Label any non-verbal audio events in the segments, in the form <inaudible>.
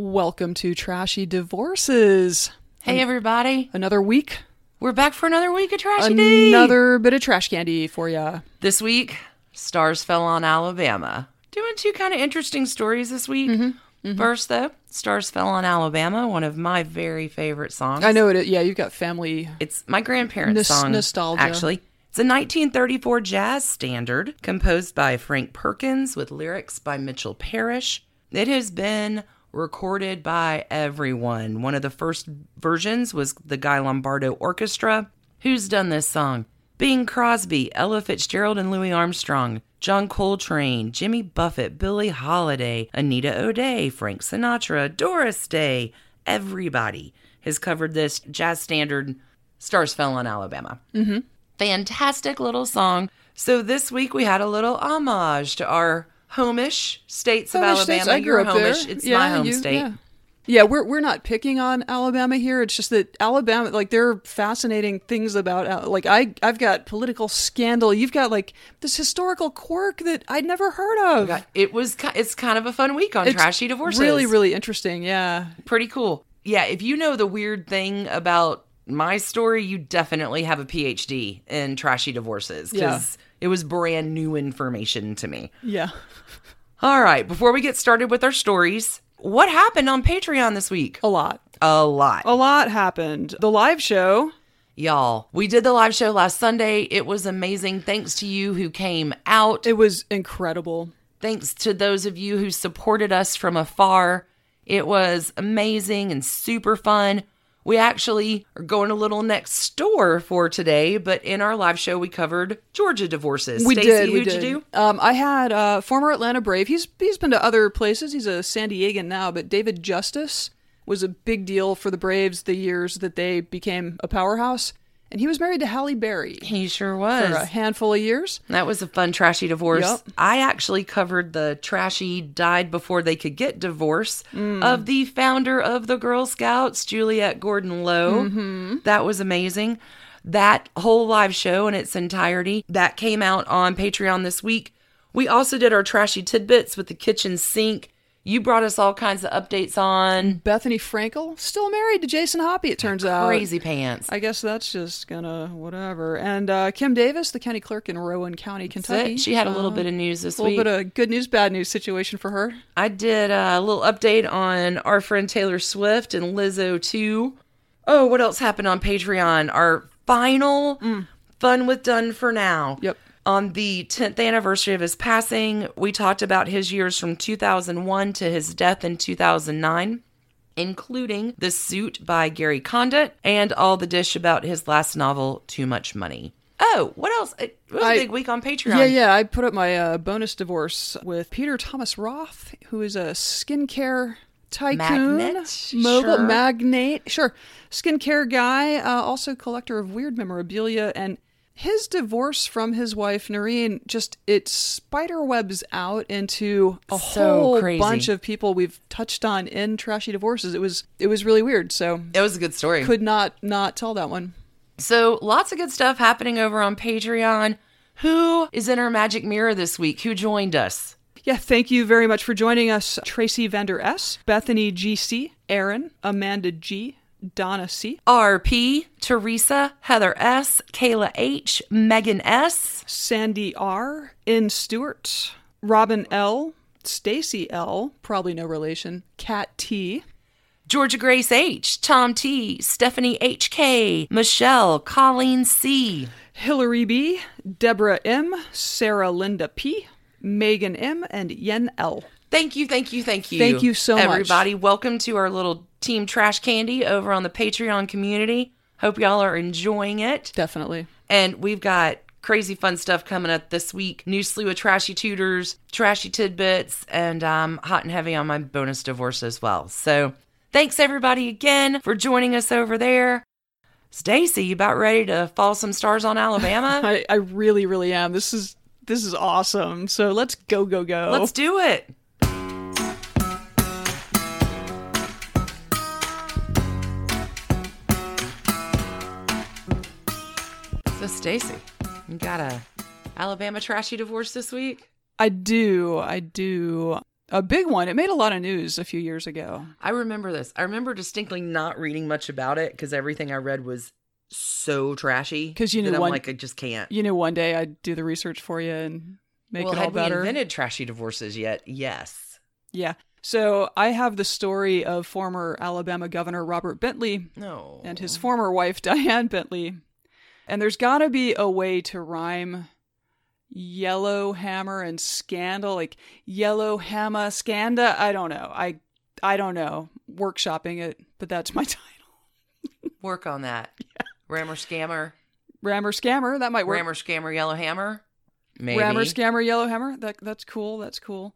Welcome to Trashy Divorces. Hey, everybody. Another week, We're back for another week of Trashy D. another bit of trash candy for ya. This week, stars fell on Alabama. Doing two kind of interesting stories this week. Mm-hmm, First, though, stars fell on Alabama, one of my very favorite songs. I know it. Yeah, you've got family. It's my grandparents' Nos- song. nostalgia. Actually, it's a 1934 jazz standard composed by Frank Perkins with lyrics by Mitchell Parish. It has been recorded by everyone. One of the first versions was the Guy Lombardo Orchestra. Who's done this song? Bing Crosby, Ella Fitzgerald and Louis Armstrong, John Coltrane, Jimmy Buffett, Billie Holiday, Anita O'Day, Frank Sinatra, Doris Day. Everybody has covered this jazz standard Stars Fell on Alabama. Mm-hmm. Fantastic little song. So this week we had a little homage to our homish states of Alabama. states, I grew You're up there. homish. It's Yeah, my home you- state. Yeah. Yeah, we're we're not picking on Alabama here. It's just that Alabama, like, there are fascinating things about, like, I I've got political scandal. You've got like this historical quirk that I'd never heard of. It was. It's kind of a fun week on It's Trashy Divorces. Really, really interesting. Yeah, pretty cool. Yeah, if you know the weird thing about my story, you definitely have a PhD in trashy divorces because it was brand new information to me. yeah. All right, before we get started with our stories, what happened on Patreon this week? A lot. A lot. A lot happened. The live show. Y'all, we did the live show last Sunday. It was amazing. Thanks to you who came out. It was incredible. Thanks to those of you who supported us from afar. It was amazing and super fun. We actually are going a little next door for today, but in our live show we covered Georgia divorces. We Stacey, did. We did. you do? Um, I had uh, former Atlanta Brave. He's he's been to other places. He's a San Diegan now, but David Justice was a big deal for the Braves the years that they became a powerhouse, and he was married to Halle Berry He sure was. for a handful of years. That was a fun trashy divorce. Yep. I actually covered the trashy died before they could get divorce Mm. of the founder of the Girl Scouts, Juliette Gordon Low. Mm-hmm. That was amazing. That whole live show in its entirety that came out on Patreon this week. We also did our trashy tidbits with the kitchen sink. You brought us all kinds of updates on Bethenny Frankel still married to Jason Hoppy. It turns out. crazy pants. I guess that's just gonna whatever. And uh, Kim Davis, the county clerk in Rowan County, Kentucky. She had a little bit of news this a little week. bit of good news, bad news situation for her. I did a little update on our friend Taylor Swift and Lizzo too. Oh, what else happened on Patreon? Our final Fun with Dunne for Now. Yep. On the 10th anniversary of his passing, we talked about his years from 2001 to his death in 2009, including The Suit by Gary Condit and all the dish about his last novel, Too Much Money. Oh, what else? It was a I- big week on Patreon. Yeah, yeah. I put up my uh, bonus divorce with Peter Thomas Roth, who is a skincare tycoon, Magnate? mogul, Sure. magnate, sure, skincare guy, uh, also collector of weird memorabilia, and his divorce from his wife Noreen just it spiderwebs out into a So whole crazy. bunch of people we've touched on in trashy divorces. It was it was really weird. So It was a good story. could not not tell that one. So, lots of good stuff happening over on Patreon. Who is in our magic mirror this week? Who joined us? Yeah, thank you very much for joining us, Tracy Vander S, Bethany GC, Aaron, Amanda G, Donna C, RP, Teresa, Heather S, Kayla H, Megan S, Sandy R, N Stewart, Robin L, Stacy L, probably no relation, Kat T, Georgia Grace H, Tom T, Stephanie HK, Michelle, Colleen C, Hillary B, Deborah M, Sarah Linda P, Megan M, and Yen L. Thank you, thank you, thank you. Thank you so much. Everybody, welcome to our little Team Trash Candy over on the Patreon community. Hope y'all are enjoying it. Definitely. And we've got crazy fun stuff coming up this week. New slew of trashy tutors, trashy tidbits, and I'm um, hot and heavy on my bonus divorce as well. So thanks everybody again for joining us over there. Stacy, you about ready to fall some stars on Alabama? <laughs> I, I really, really am. This is this is awesome. So let's go, go, go. Let's do it. So Stacy, you got a Alabama trashy divorce this week? I do. I do. a big one. It made a lot of news a few years ago. I remember this. I remember distinctly not reading much about it because everything I read was so trashy. Because you knew that I'm one- like I just can't. You know, one day I'd do the research for you and make well, it all had better. we invented trashy divorces yet? Yes. yeah. So I have the story of former Alabama Governor Robert Bentley No. and his former wife <laughs> Dianne Bentley. And there's got to be a way to rhyme yellow hammer and scandal like yellow hammer scanda i don't know i i don't know workshopping it but that's my <laughs> title work on that. <laughs> Rammer scammer. rammer scammer that might work Rammer scammer yellow hammer. Maybe. rammer scammer yellow hammer that that's cool that's cool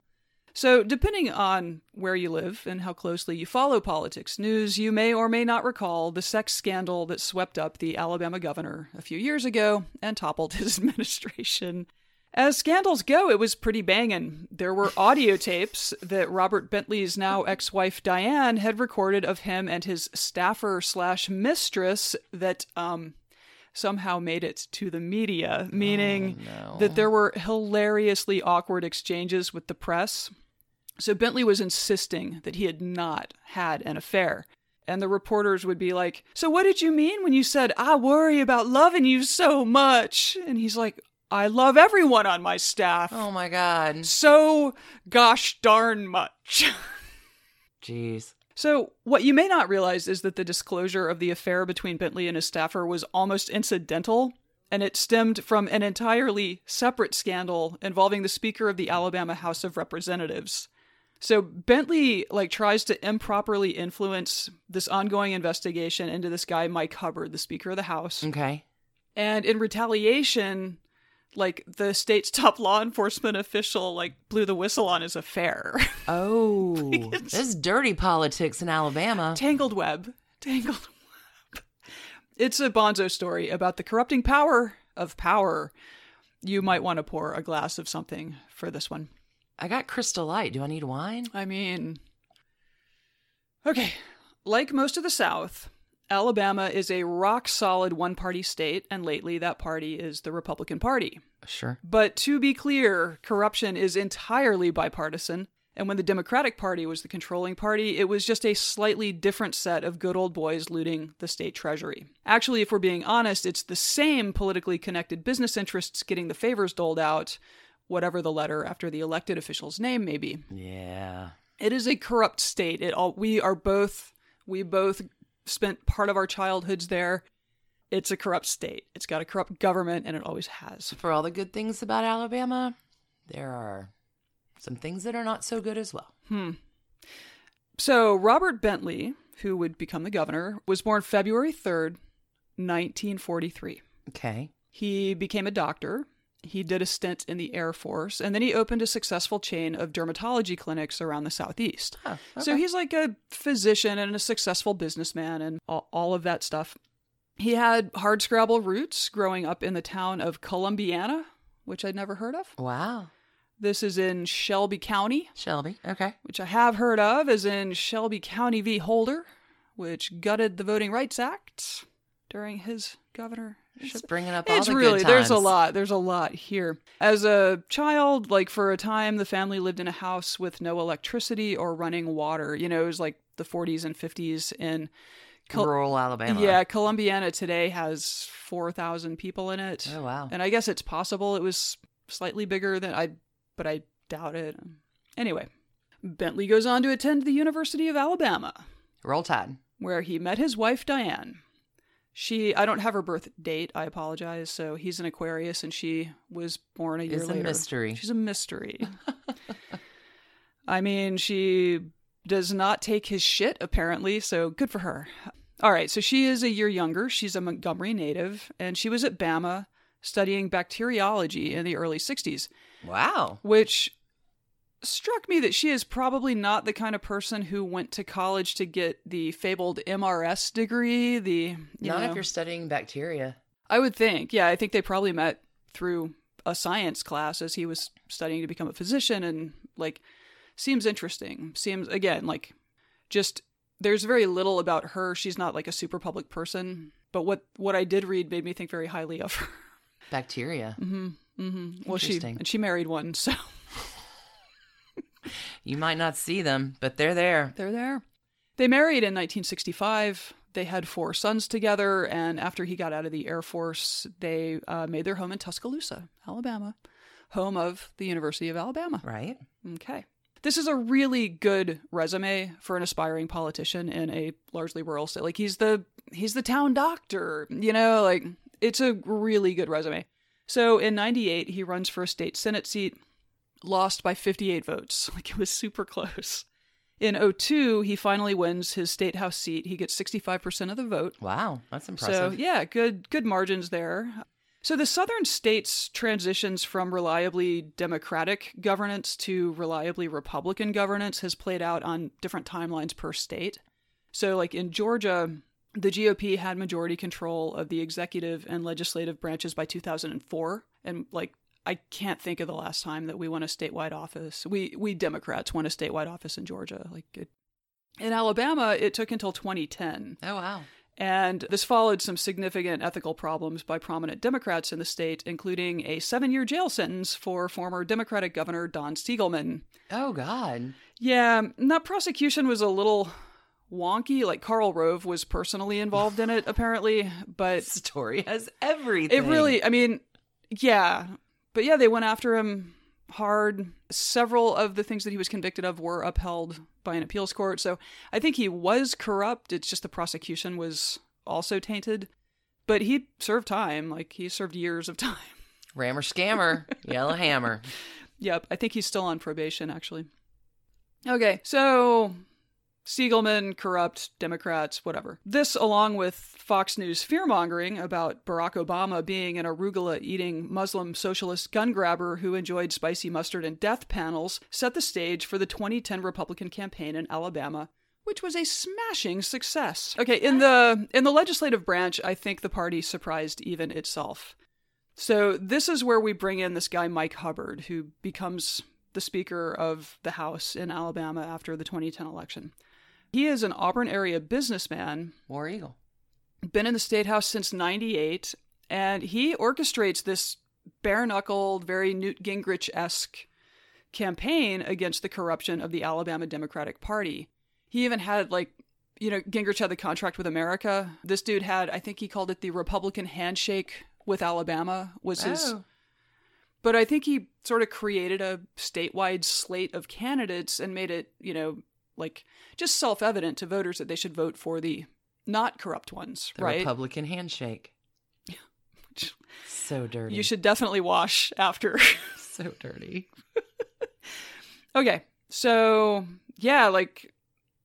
so depending on where you live and how closely you follow politics news you may or may not recall the sex scandal that swept up the alabama governor a few years ago and toppled <laughs> his administration as scandals go, it was pretty banging. There were audio tapes that Robert Bentley's now ex-wife Dianne had recorded of him and his staffer slash mistress that um, somehow made it to the media, meaning oh, no. that there were hilariously awkward exchanges with the press. So Bentley was insisting that he had not had an affair. And the reporters would be like, So what did you mean when you said, I worry about loving you so much? And he's like, I love everyone on my staff. Oh my god. So gosh darn much. <laughs> Jeez. So, what you may not realize is that the disclosure of the affair between Bentley and his staffer was almost incidental, and it stemmed from an entirely separate scandal involving the Speaker of the Alabama House of Representatives. So, Bentley like tries to improperly influence this ongoing investigation into this guy Mike Hubbard, the Speaker of the House. Okay. And in retaliation, like the state's <laughs> top law enforcement official like blew the whistle on his affair. <laughs> Oh, <laughs> this is dirty politics in Alabama. Tangled web. Tangled web. It's a bonzo story about the corrupting power of power. You might want to pour a glass of something for this one. I got Crystal Light. Do I need wine? I mean, okay, like most of the South, Alabama is a rock solid one party state, and lately that party is the Republican Party. Sure. But to be clear, corruption is entirely bipartisan. And when the Democratic Party was the controlling party, it was just a slightly different set of good old boys looting the state treasury. Actually, if we're being honest, it's the same politically connected business interests getting the favors doled out, whatever the letter after the elected official's name may be. Yeah. It is a corrupt state. It all we are both we both spent part of our childhoods there. It's a corrupt state. It's got a corrupt government and it always has. For all the good things about Alabama, there are some things that are not so good as well. Hmm. So, Robert Bentley, who would become the governor, was born February 3rd, 1943. Okay. He became a doctor. He did a stint in the Air Force, and then he opened a successful chain of dermatology clinics around the Southeast. Oh, So he's like a physician and a successful businessman and all, all of that stuff. He had hard scrabble roots growing up in the town of Columbiana, which I'd never heard of. Wow. This is in Shelby County, Shelby. Okay. which I have heard of, is in Shelby County v. Holder, which gutted the Voting Rights Act during his governorship. Just bringing up all It's the really there's a lot. There's a lot here. As a child, like for a time, the family lived in a house with no electricity or running water. You know, it was like the 40s and 50s in. Col- Rural Alabama. yeah, Columbiana today has 4,000 people in it. Oh wow. And I guess it's possible it was slightly bigger than I, but I doubt it. Anyway, Bentley goes on to attend the University of Alabama, Roll Tide. where he met his wife Dianne. She, I don't have her birth date. I apologize. So he's an Aquarius, and she was born a year It's a mystery. She's a mystery. <laughs> I mean, she does not take his shit apparently, so good for her. All right, so she is a year younger. She's a Montgomery native, and she was at Bama studying bacteriology in the early 60s, Wow. which struck me that she is probably not the kind of person who went to college to get the fabled MRS degree, the you Not know, if you're studying bacteria. I would think. Yeah, I think they probably met through a science class as he was studying to become a physician and like seems interesting. Seems again like just there's very little about her. She's not like a super public person, but what what I did read made me think very highly of her. Bacteria. Mm-hmm. Well, she Interesting. and she married one, <laughs> so you might not see them, but they're there. They're there. They married in 1965. They had four sons together, and after he got out of the Air Force, they uh, made their home in Tuscaloosa, Alabama, home of the University of Alabama. Right? Okay. This is a really good resume for an aspiring politician in a largely rural state. Like he's the he's the town doctor, you know, like it's a really good resume. So in 98 he runs for a state senate seat, lost by 58 votes. <laughs> Like it was super close. In 02, he finally wins his state house seat. He gets 65% of the vote. Wow, that's impressive. So, yeah, good good margins there. So the southern states transitions from reliably democratic governance to reliably republican governance has played out on different timelines per state. So like in Georgia, the GOP had majority control of the executive and legislative branches by 2004 and like I can't think of the last time that we won a statewide office. We we Democrats won a statewide office in Georgia. Like it, in Alabama, it took until 2010. Oh wow. And this followed some significant ethical problems by prominent Democrats in the state, including a seven year jail sentence for former Democratic Governor Don Siegelman. Oh, God. Yeah, that prosecution was a little wonky. Like, Karl Rove was personally involved in it, <laughs> apparently, but. Story has everything. It really, I mean, yeah. But yeah, they went after him hard. Several of the things that he was convicted of were upheld by an appeals court. So I think he was corrupt. It's just the prosecution was also tainted. But he served time. Like he served years of <laughs> time. Rammer scammer, yellow hammer. <laughs> Yep, I think he's still on probation actually. Okay, so Siegelman, corrupt, Democrats, whatever. This, along with Fox News fearmongering about Barack Obama being an arugula eating Muslim socialist gun grabber who enjoyed spicy mustard and death panels, set the stage for the 2010 Republican campaign in Alabama. Which was a smashing success. Okay, in the in the legislative branch, I think the party surprised even itself. So this is where we bring in this guy Mike Hubbard, who becomes the Speaker of the House in Alabama after the 2010 election. He is an Auburn area businessman. War Eagle. Been in the State House since 98, and he orchestrates this bare knuckled, very Newt Gingrich esque campaign against the corruption of the Alabama Democratic Party. He even had, like, you know, Gingrich had the contract with America. This dude had, I think he called it the Republican handshake with Alabama, was his. Oh. But I think he sort of created a statewide slate of candidates and made it, you know, like just self evident to voters that they should vote for the not corrupt ones, The right? Republican handshake. So dirty. You should definitely wash after. <laughs> So dirty. <laughs> okay, so yeah, like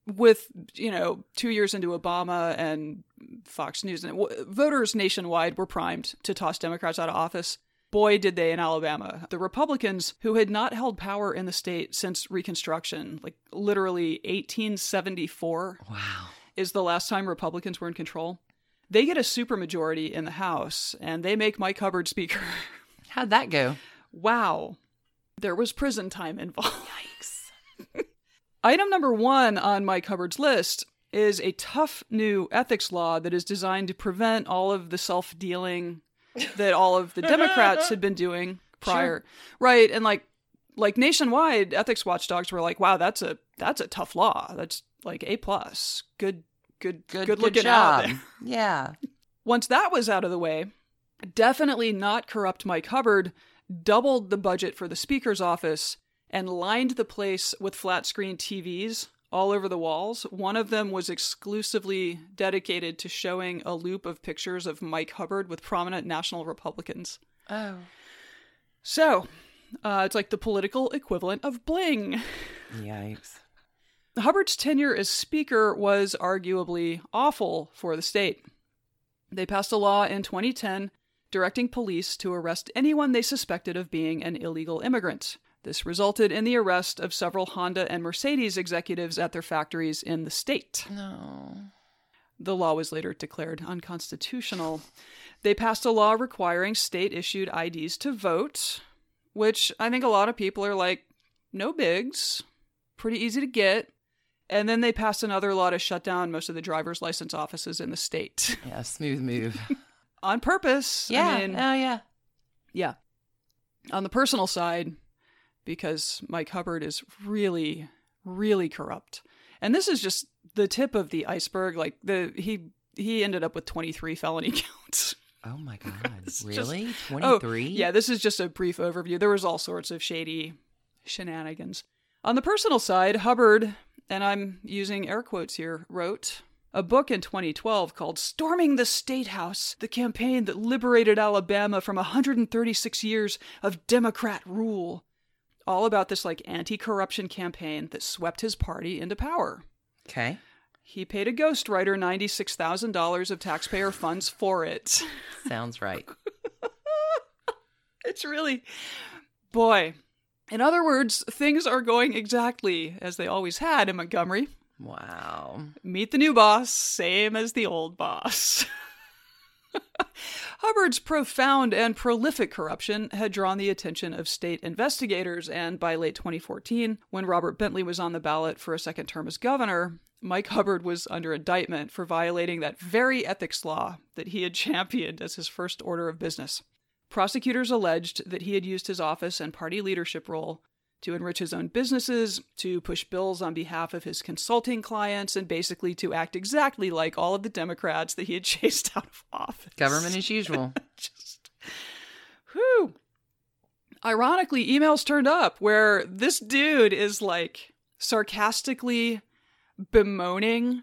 with you know two years into Obama and Fox News and w- voters nationwide were primed to toss Democrats out of office. Boy, did they in Alabama. The Republicans, who had not held power in the state since Reconstruction, like literally 1874, Wow. is the last time Republicans were in control. They get a supermajority in the House, and they make Mike Hubbard Speaker. <laughs> How'd that go? wow, there was prison time involved. Yikes. <laughs> Item number one on Mike Hubbard's list is a tough new ethics law that is designed to prevent all of the self dealing that all of the Democrats had been doing <laughs> prior. Right. And like like nationwide ethics watchdogs were like, wow, that's a that's a tough law. That's like A plus. Good good Good, good, good looking job. <laughs> Yeah. Once that was out of the way, definitely not corrupt Mike Hubbard doubled the budget for the Speaker's office and lined the place with flat screen TVs all over the walls. One of them was exclusively dedicated to showing a loop of pictures of Mike Hubbard with prominent national Republicans. Oh. So, uh, it's like the political equivalent of bling. Yikes. Hubbard's tenure as Speaker was arguably awful for the state. They passed a law in 2010 directing police to arrest anyone they suspected of being an illegal immigrant. This resulted in the arrest of several Honda and Mercedes executives at their factories in the state. No. The law was later declared unconstitutional. They passed a law requiring state issued IDs to vote, which I think a lot of people are like, no bigs, pretty easy to get. And then they passed another law to shut down most of the driver's license offices in the state <laughs> Yeah, smooth move. on purpose. yeah. I mean, oh, yeah. yeah. On the personal side, because Mike Hubbard is really, really corrupt. And this is just the tip of the iceberg. Like the he he ended up with 23 felony <laughs> counts. Oh my God. <laughs> Really? Oh, 23? yeah, this is just a brief overview. There was all sorts of shady shenanigans. On the personal side, Hubbard, and I'm using air quotes here, wrote a book in 2012 called Storming the State House, the campaign that liberated Alabama from 136 years of Democrat rule. All about this like anti-corruption campaign that swept his party into power. Okay. He paid a ghostwriter $96,000 of taxpayer funds for it. <laughs> Sounds right. <laughs> It's really, boy. In other words, things are going exactly as they always had in Montgomery. Wow. Meet the new boss, same as the old boss. <laughs> <laughs> Hubbard's profound and prolific corruption had drawn the attention of state investigators, and by late 2014, when Robert Bentley was on the ballot for a second term as governor, Mike Hubbard was under indictment for violating that very ethics law that he had <laughs> championed as his first order of business. Prosecutors alleged that he had used his office and party leadership role to enrich his own businesses, to push bills on behalf of his consulting clients, and basically to act exactly like all of the Democrats that he had <laughs> chased out of office. Government as usual. <laughs> Just, whew. Ironically, emails turned up where this dude is like sarcastically bemoaning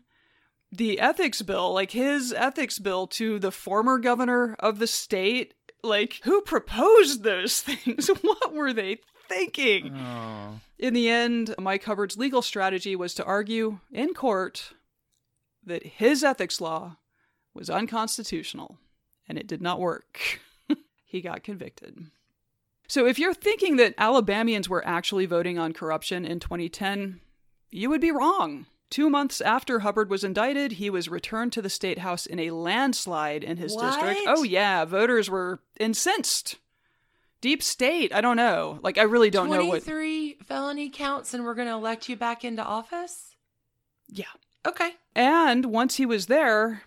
the ethics bill, like his ethics bill to the former governor of the state. Like, who proposed those <laughs> things? What were they thinking? Oh. In the end, Mike Hubbard's legal strategy was to argue in court that his ethics law was unconstitutional, and it did not work. <laughs> he got convicted. So, if you're thinking that Alabamians were actually voting on corruption in 2010, you would be wrong. Two months after Hubbard was indicted, he was returned to the state house in a landslide in his district. Oh, yeah, voters were incensed. Deep state, I don't know. Like, I really don't know what. 23 felony counts and we're going to elect you back into office? Yeah. Okay. And once he was there,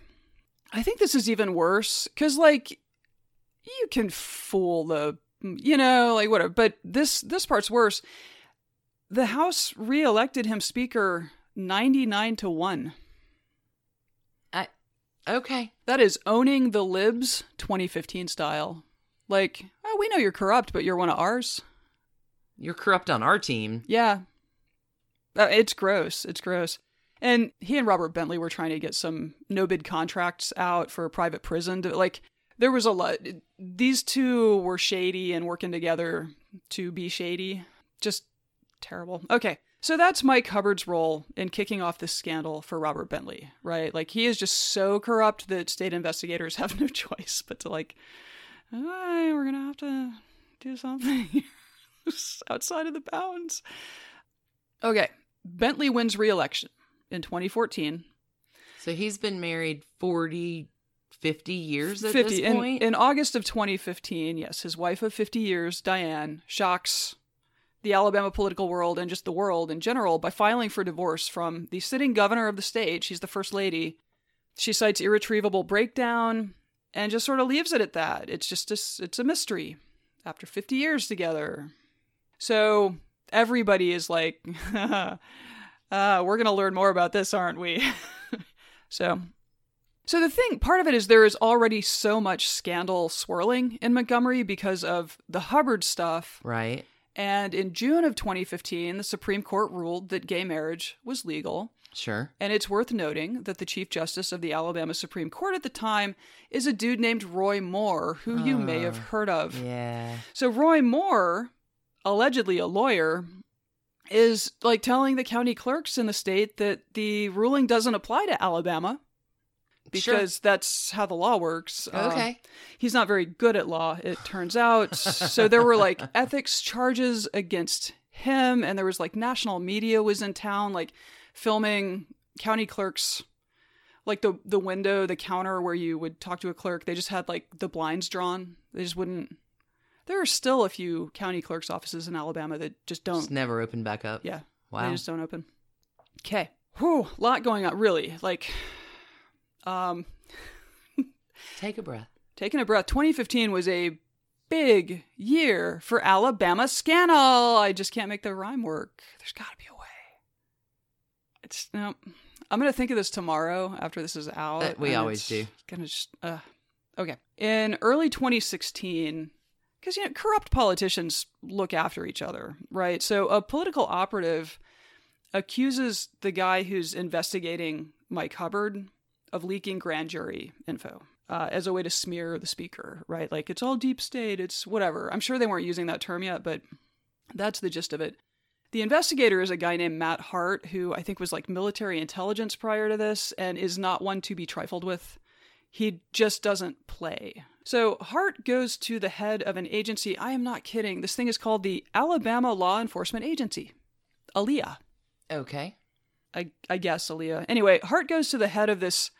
I think this is even worse because, like, you can fool the, you know, like whatever. But this this part's worse. The House reelected him Speaker ninety nine to one. I, okay. That is owning the libs 2015 style. Like, we know you're corrupt, but you're one of ours. You're corrupt on our team. Yeah. Uh, it's gross. It's gross. And he and Robert Bentley were trying to get some no bid contracts out for a private prison. To, like, there was a lot. These two were shady and working together to be shady. Just terrible. Okay. So that's Mike Hubbard's role in kicking off this scandal for Robert Bentley, right? Like, he is just so corrupt that state investigators <laughs> have no choice but to, like, all right, we're going to have to do something <laughs> outside of the bounds. Okay. Bentley wins re election in 2014. So he's been married 40, 50 years at 50 this in, point? in August of 2015, yes, his wife of 50 years, Dianne, shocks the Alabama political world and just the world in general by filing for divorce from the sitting governor of the state. She's the first lady. She cites irretrievable breakdown and just sort of leaves it at that. It's just a, it's a mystery after 50 years together. So everybody is like, <laughs> uh, we're going to learn more about this, aren't we? <laughs> so so the thing, part of it is there is already so much scandal swirling in Montgomery because of the Hubbard stuff. right. And in June of 2015, the Supreme Court ruled that gay marriage was legal. Sure. And it's worth noting that the Chief Justice of the Alabama Supreme Court at the time is a dude named Roy Moore, who you may have heard of. Yeah. So Roy Moore, allegedly a lawyer, is like telling the county clerks in the state that the ruling doesn't apply to Alabama Sure. because that's how the law works. Um, Okay. he's not very good at law, it turns out. so there were like <laughs> ethics charges against him, and there was like national media was in town, like filming county clerks. Like the the window, the counter where you would talk to a clerk, they just had like the blinds drawn. They just wouldn't. There are still a few county clerks' offices in Alabama that just don't. Just never open back up. Yeah. Wow. They just don't open. Okay. Whew, lot going on, really. Like, um, <laughs> Take a breath. taking a breath. 2015 was a big year for Alabama Scandal. I just can't make the rhyme work. There's got to be a. It's no. I'm gonna think of this tomorrow after this is out. Uh, we always do. Gonna just uh, okay. In early 2016, because you know corrupt politicians look after each other, right? So a political operative accuses the guy who's investigating Mike Hubbard of leaking grand jury info uh, as a way to smear the speaker, right? Like it's all deep state, it's whatever. I'm sure they weren't using that term yet, but that's the gist of it. The investigator is a guy named Matt Hart, who I think was like military intelligence prior to this and is not one to be trifled with. He just doesn't play. So Hart goes to the head of an agency. I am not kidding. This thing is called the Alabama Law Enforcement Agency, ALEA. Okay. I, I guess, Aaliyah. Anyway, Hart goes to the head of this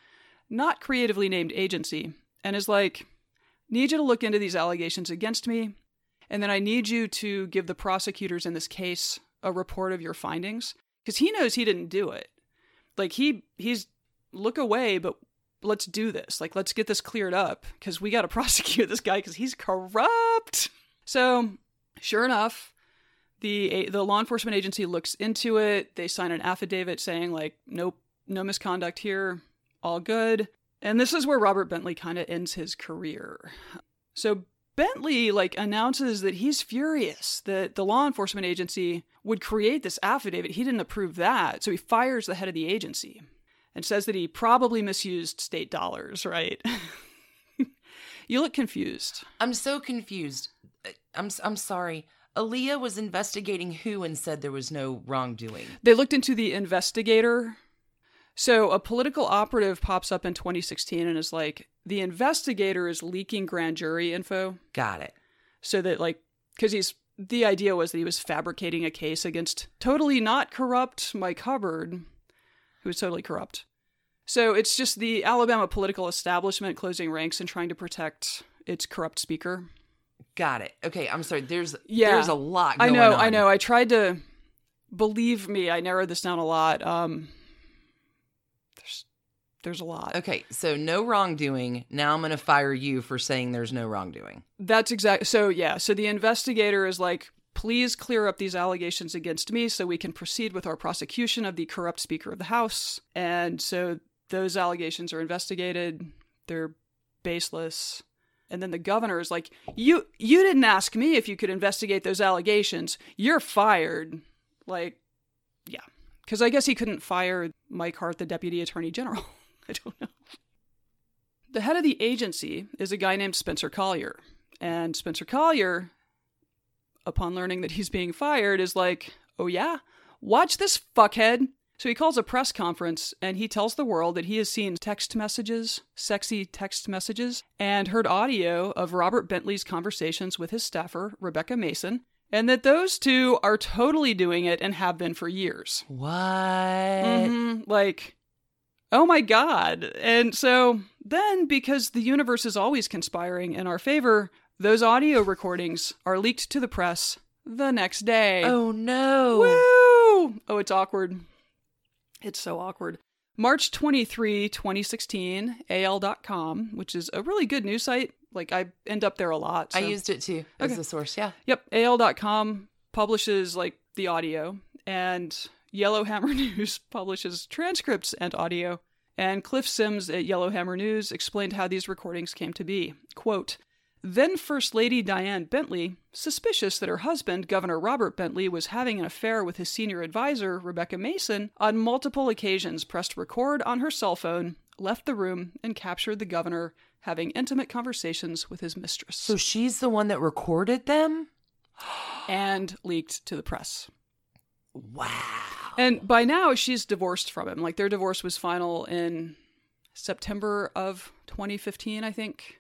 not creatively named agency and is like, Need you to look into these allegations against me, and then I need you to give the prosecutors in this case a report of your findings. Because he knows he didn't do it. Like he he's look away, but let's do this. Like let's get this cleared up because we got to <laughs> prosecute this guy because he's corrupt. So, sure enough, the the law enforcement agency looks into it. They sign an affidavit saying like, nope, no misconduct here, all good. And this is where Robert Bentley kind of ends his career. So Bentley like announces that he's furious that the law enforcement agency would create this affidavit. He didn't approve that, so he fires the head of the agency and says that he probably misused state dollars. Right? <laughs> you look confused. I'm so confused. Uh, I'm I'm sorry. Aaliyah was investigating who and said there was no wrongdoing. They looked into the investigator. So a political operative pops up in 2016 and is like, the investigator is leaking grand jury info Got it. so that like because he's the idea was that he was fabricating a case against totally not corrupt Mike Hubbard, who was totally corrupt. So it's just the Alabama political establishment closing ranks and trying to protect its corrupt speaker. Got it. Okay, I'm sorry. There's Yeah. there's a lot I know, on. I know. I tried to believe me. I narrowed this down a lot. Um, there's a lot. Okay, so no wrongdoing. Now I'm going to fire you for saying there's no wrongdoing. That's exactly. So yeah. So the investigator is like, please clear up these allegations against me, so we can proceed with our prosecution of the corrupt Speaker of the House. And so those allegations are investigated. They're baseless. And then the governor is like, you you didn't ask me if you could investigate those allegations. You're fired. Like, yeah, because I guess he couldn't fire Mike Hart, the deputy attorney general. <laughs> I don't know. The head of the agency is a guy named Spencer Collier. And Spencer Collier, upon learning that he's being fired, is like, oh yeah, watch this fuckhead. So he calls a press conference and he tells the world that he has seen text messages, sexy text messages, and heard audio of Robert Bentley's conversations with his staffer, Rebecca Mason, and that those two are totally doing it and have been for years. What? Mhm, like, oh my god. And so then, because the universe is always conspiring in our favor, those audio recordings are leaked to the press the next day. Oh no. Woo! Oh, it's awkward. It's so awkward. March 23, 2016, AL.com, which is a really good news site. Like, I end up there a lot. I used it too as Okay. a source. Yeah. Yep, AL.com publishes like the audio, and Yellowhammer <laughs> News publishes transcripts and audio. And Cliff Sims at Yellowhammer News explained how these recordings came to be. Quote, then First Lady Dianne Bentley, suspicious that her husband, Governor Robert Bentley, was having an affair with his senior advisor, Rebecca Mason, on multiple occasions pressed record on her cell phone, left the room, and captured the governor having intimate conversations with his mistress So she's the one that recorded them? and leaked to the press. Wow. And by now, she's divorced from him. Like their divorce was final in September of 2015, I think.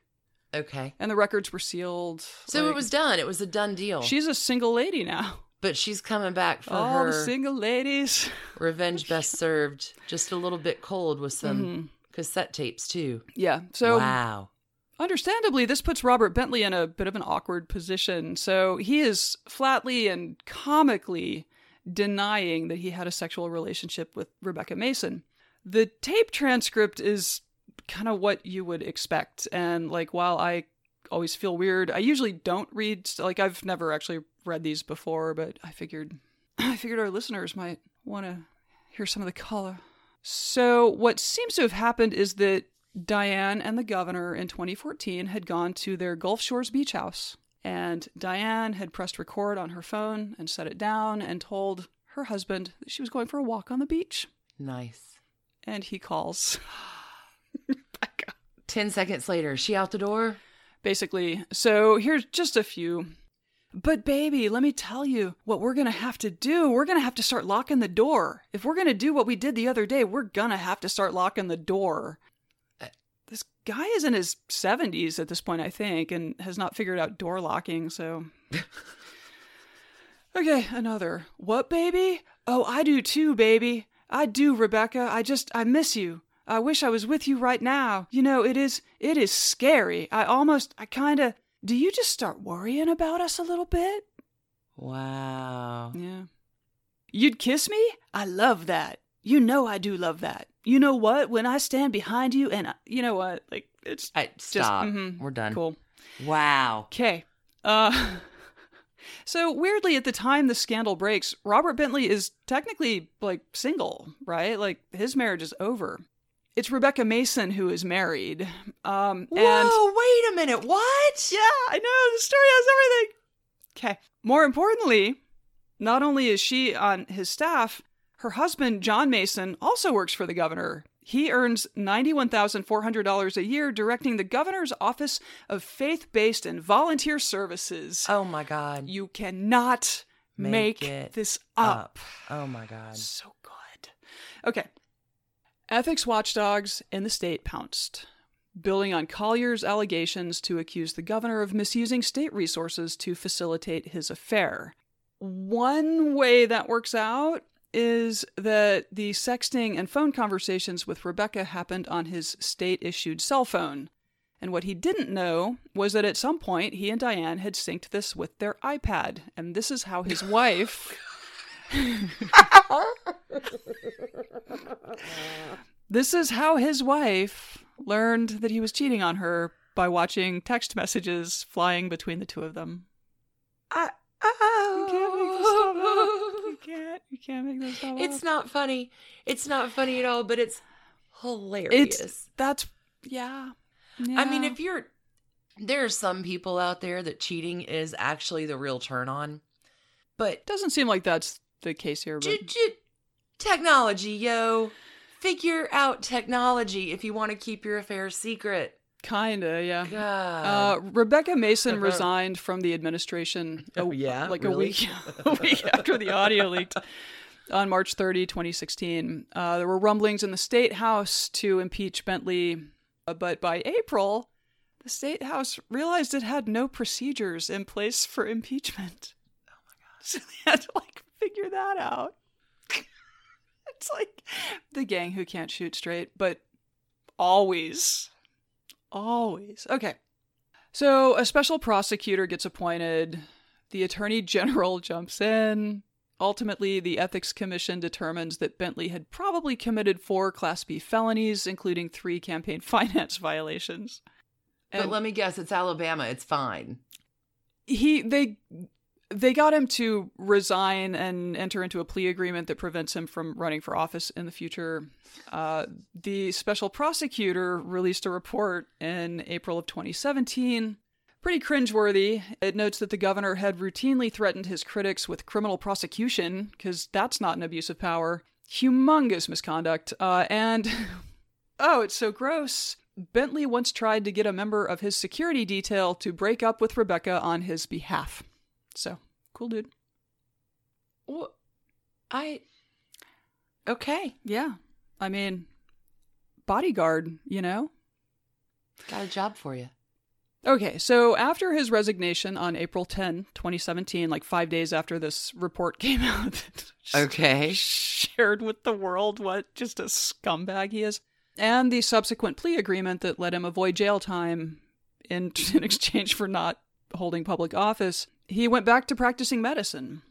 Okay. And the records were sealed. So Like, it was done. It was a done deal. She's a single lady now. but she's coming back for All her the single ladies. revenge best served. Just a little bit cold with some Mhm. cassette tapes too. Yeah. So wow. understandably, this puts Robert Bentley in a bit of an awkward position. So he is flatly and comically denying that he had a sexual relationship with Rebecca Mason. The tape transcript is kind of what you would expect. And like, while I always feel weird. I usually don't read like I've never actually read these before, but I figured <clears throat> I figured our listeners might want to hear some of the color. So what seems to have happened is that Dianne and the governor in 2014 had gone to their Gulf Shores beach house, and Dianne had pressed record on her phone and set it down and told her husband that she was going for a walk on the beach. Nice. And he calls. <sighs> Rebecca. 10 seconds later, is she out the door? Basically, so here's just a few. But baby, let me tell you what we're going to have to do. We're going to have to start locking the door. If we're going to do what we did the other day, we're going to have to start locking the door. Guy is in his 70s at this point, I think, and has not figured out door locking, so. <laughs> okay, another. What, baby? Oh, I do too, baby. I do, Rebecca. I just, I miss you. I wish I was with you right now. You know, it is, it is scary. I almost, I kind of, do you just start worrying about us a little bit? Wow. Yeah. You'd kiss me? I love that. You know I do love that. You know what? When I stand behind you and I, you know what? Like it's I, stop. mhm. We're done. cool. Wow. Okay. Uh <laughs> So weirdly at the time the scandal breaks, Robert Bentley is technically like single, right? Like his marriage is over. It's Rebecca Mason who is married. Um and Whoa, wait a minute. What? Yeah, I know. The story has everything. Okay. More importantly, not only is she on his staff, her husband, John Mason, also works for the governor. He earns $91,400 a year directing the governor's Office of Faith Based and Volunteer Services. Oh my God. You cannot Make make, this up. Oh my God. So good. Okay. Ethics watchdogs in the state pounced, building on Collier's allegations to accuse the governor of misusing state resources to facilitate his affair. One way that works out is that the sexting and phone conversations with Rebecca happened on his state issued cell phone. And what he didn't know was that at some point he and Dianne had synced this with their iPad. And this is how his <laughs> wife. this is how his wife learned that he was cheating on her by watching text messages flying between the two of them. I, You can't make this stuff up. You can't. Make this stuff It's up. not funny. It's not funny at all, but it's hilarious. It's that's yeah. I mean, if you're there are some people out there that cheating is actually the real turn on. But doesn't seem like that's the case here, but j- j- technology, yo. Figure out technology if you want to keep your affair secret. Kinda, yeah. Uh, Rebecca Mason resigned from the administration. a- Oh, yeah? like Really? a week, <laughs> a week after the audio leaked on March 30, 2016. Uh, there were rumblings in the state house to impeach Bentley, uh, but by April, the state house realized it had no procedures in place for impeachment. Oh my god! <laughs> So they had to like figure that out. <laughs> it's like the gang who can't shoot straight, but always Always. Okay. So a special prosecutor gets appointed. The attorney general <laughs> jumps in. Ultimately, the ethics commission determines that Bentley had probably committed four Class B felonies, including three campaign <laughs> finance violations. but let me guess, it's Alabama. It's fine. he they they got him to resign and enter into a plea agreement that prevents him from running for office in the future. Uh, the special prosecutor released a report in April of 2017. Pretty cringeworthy. It notes that the governor had routinely threatened his critics with criminal prosecution, because that's not an abuse of power. Humongous misconduct. Uh, and, <laughs> oh, it's so gross. Bentley once tried to get a member of his security detail to break up with Rebecca on his behalf. So, cool dude. Well, I. Okay. Yeah. I mean, bodyguard, you know? Got a job for you. Okay, so after his resignation on April 10, 2017, like five days after this report <laughs> came out, Okay. shared with the world what just a scumbag he is, and the subsequent plea agreement that let him avoid jail time in, <laughs> in exchange for not holding public office, he went back to practicing medicine.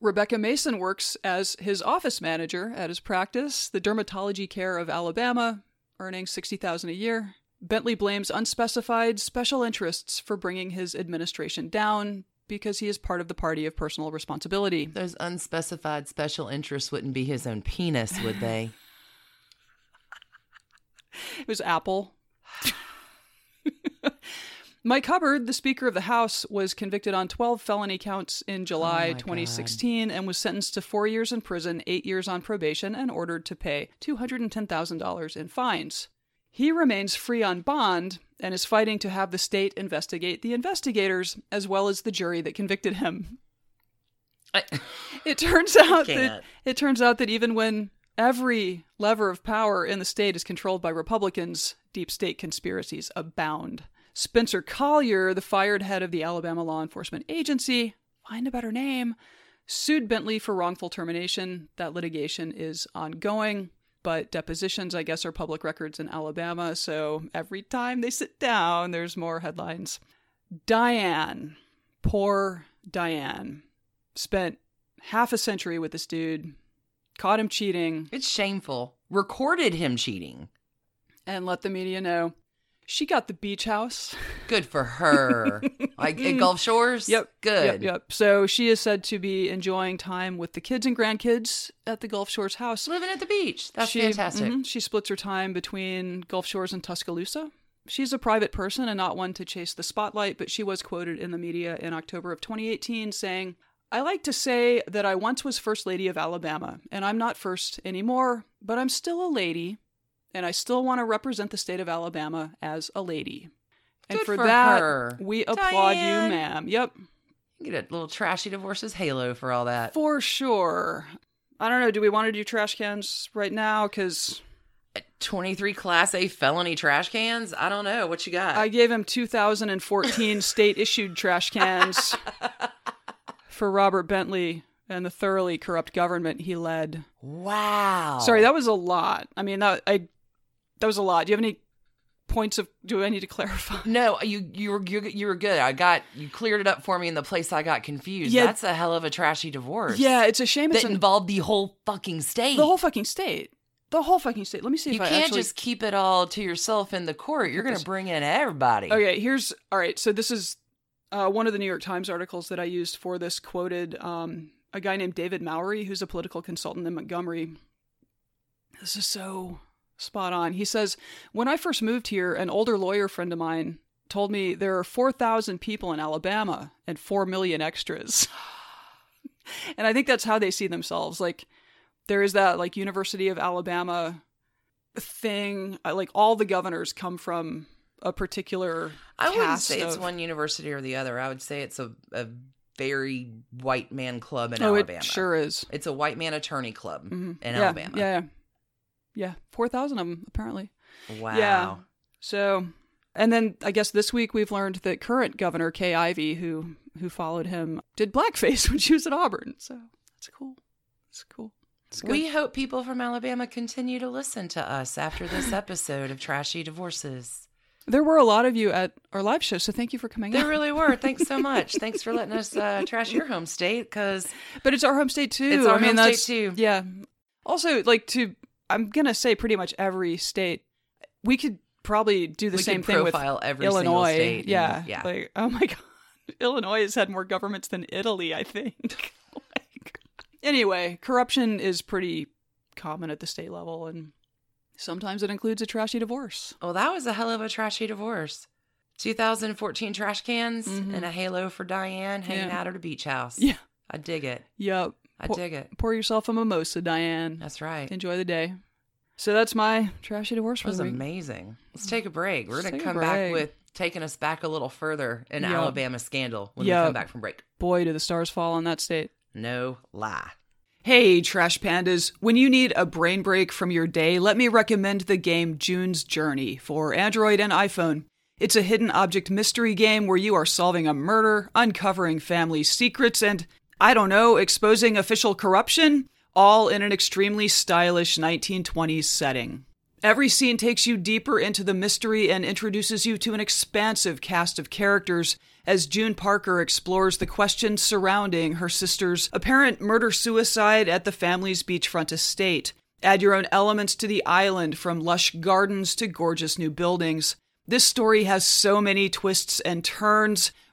Rebecca Mason works as his office manager at his practice, the Dermatology Care of Alabama, earning 60000 a year. Bentley blames unspecified special interests for bringing his administration down because he is part of the party of personal responsibility. Those unspecified special interests wouldn't be his own penis, would they? <laughs> <laughs> It was Apple. <laughs> Mike Hubbard, the Speaker of the House, was convicted on 12 felony counts in July Oh my 2016 and was sentenced to four years in prison, eight years on probation, and ordered to pay $210,000 in fines. He remains free on bond and is fighting to have the state investigate the investigators as well as the jury that convicted him. I- <laughs> It turns out that it turns out that even when every lever of power in the state is controlled by Republicans, deep state conspiracies abound. Spencer Collier, the fired head of the Alabama Law Enforcement Agency, find a better name, sued Bentley for wrongful termination. That litigation is ongoing, but depositions, I guess, are public records in Alabama, so every time they sit down, there's more headlines. Dianne, poor Dianne, spent half a century with this dude, caught him cheating, It's shameful. Recorded him cheating. and let the media know she got the beach house. Good for her. like at Gulf <laughs> Shores? Yep. Good. Yep, yep. So she is said to be enjoying time with the kids and grandkids at the Gulf Shores house. Living at the beach. That's she, fantastic. mhm, she splits her time between Gulf Shores and Tuscaloosa. She's a private person and not one to chase the spotlight, but she was quoted in the media in October of 2018 saying, I like to say that I once was First Lady of Alabama, and I'm not first anymore, but I'm still a lady, and I still want to represent the state of Alabama as a lady. And Good for, for that, her. we applaud Dianne. you, ma'am. Yep, Get a little trashy divorces halo for all that. for sure. I don't know. Do we want to do trash cans right now? Because 23 Class A felony trash cans? I don't know. What you got? I gave him 2014 <laughs> state issued trash cans <laughs> for Robert Bentley and the thoroughly corrupt government he led. wow. Sorry, that was a lot. I mean, that I that was a lot. Do you have any points of do I need to clarify? <laughs> No, you you were you, you were good. I got you cleared it up for me in the place I got confused. Yeah. That's a hell of a trashy divorce. Yeah, it's a shame it's that an, involved the whole fucking state. the whole fucking state. The whole fucking state. Let me see you if I can't actually just keep it all to yourself in the court. You're going to bring in everybody. Okay, here's all right. So this is uh, one of the New York Times articles that I used for this. Quoted um, a guy named David Mowery, who's a political consultant in Montgomery. This is so spot on. He says, "When I first moved here, an older lawyer friend of mine told me there are four thousand people in Alabama and four million extras." <sighs> and I think that's how they see themselves. Like there is that like University of Alabama thing. Like all the governors come from a particular. I wouldn't say it's of- one university or the other. I would say it's a, a very white man club in Oh, Alabama. it sure is. It's a white man attorney club Mhm. in yeah, Alabama. Yeah, yeah, yeah. Four thousand of them apparently. Wow. Yeah. So, and then I guess this week we've learned that current Governor Kay Ivey, who who followed him, did blackface <laughs> when she was at Auburn. So that's cool. That's cool. It's. We hope people from Alabama continue to listen to us after this <laughs> episode of Trashy Divorces. there were a lot of you at our live show, so thank you for coming There out. really were. Thanks so <laughs> much. Thanks for letting us uh, trash your home state because But it's our home state too. It's our I mean, home state, that's, too. Yeah. Also, like to, I'm gonna say pretty much every state. We could probably do the we same thing with profile every Illinois. state. and- yeah. yeah. Like, oh my <laughs> god, Illinois has had more governments than Italy. I think. <laughs> like, anyway, corruption is pretty common at the state level, and sometimes it includes a trashy divorce. well, that was a hell of a trashy divorce. 2014 trash cans Mhm. and a halo for Dianne hanging Yeah. out at a beach house. Yeah. I dig it. Yep. I Pour- dig it. Pour yourself a mimosa, Dianne. That's right. Enjoy the day. So that's my trashy divorce That for was amazing. Let's take a break. We're Let's going to come back with taking us back a little further in Yup. Alabama scandal when we come back from break. Boy, do the stars fall on that state. No lie. Hey, Trash Pandas. When you need a brain break from your day, let me recommend the game June's Journey for Android and iPhone. It's a hidden object mystery game where you are solving a murder, uncovering family secrets, and, I don't know, exposing official corruption, all in an extremely stylish 1920s setting. Every scene takes you deeper into the mystery and introduces you to an expansive cast of characters as June Parker explores the questions surrounding her sister's apparent murder suicide at the family's beachfront estate. Add your own elements to the island from lush gardens to gorgeous new buildings. This story has so many twists and turns.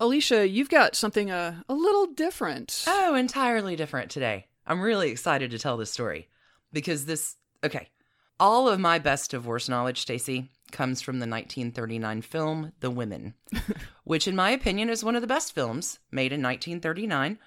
Alicia, you've got something uh, a little different. Oh, entirely different today. I'm really excited to tell this story because this, okay, all of my best divorce knowledge, Stacie, comes from the 1939 film The Women, <laughs> which, in my opinion, is one of the best films made in 1939,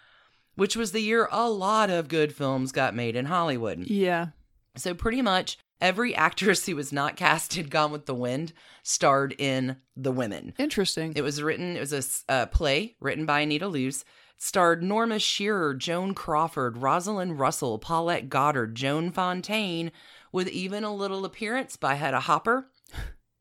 which was the year a lot of good films got made in Hollywood. Yeah. So, pretty much every actress who was not cast in Gone with the Wind starred in The Women. Interesting. It was written, it was a a play written by Anita Luce. Starred Norma Shearer, Joan Crawford, Rosalind Russell, Paulette Goddard, Joan Fontaine, with even a little appearance by Hedda Hopper. <laughs>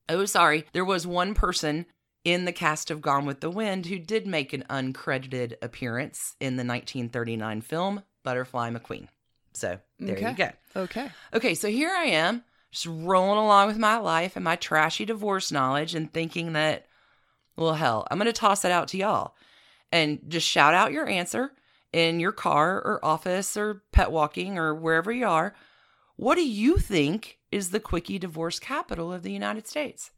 Oh, sorry. There was one person in the cast of Gone with the Wind who did make an uncredited appearance in the 1939 film Butterfly McQueen. So there you go. okay. Okay, so here I am, just rolling along with my life and my trashy divorce knowledge and thinking that, well, hell, I'm going to toss it out to y'all and just shout out your answer in your car or office or pet walking or wherever you are. What do you think is the quickie divorce capital of the United States?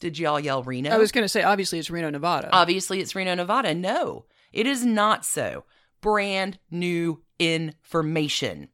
Did y'all yell Reno? I was going to say, obviously, it's Reno, Nevada. Obviously, it's Reno, Nevada. No, it is not so. Brand new information.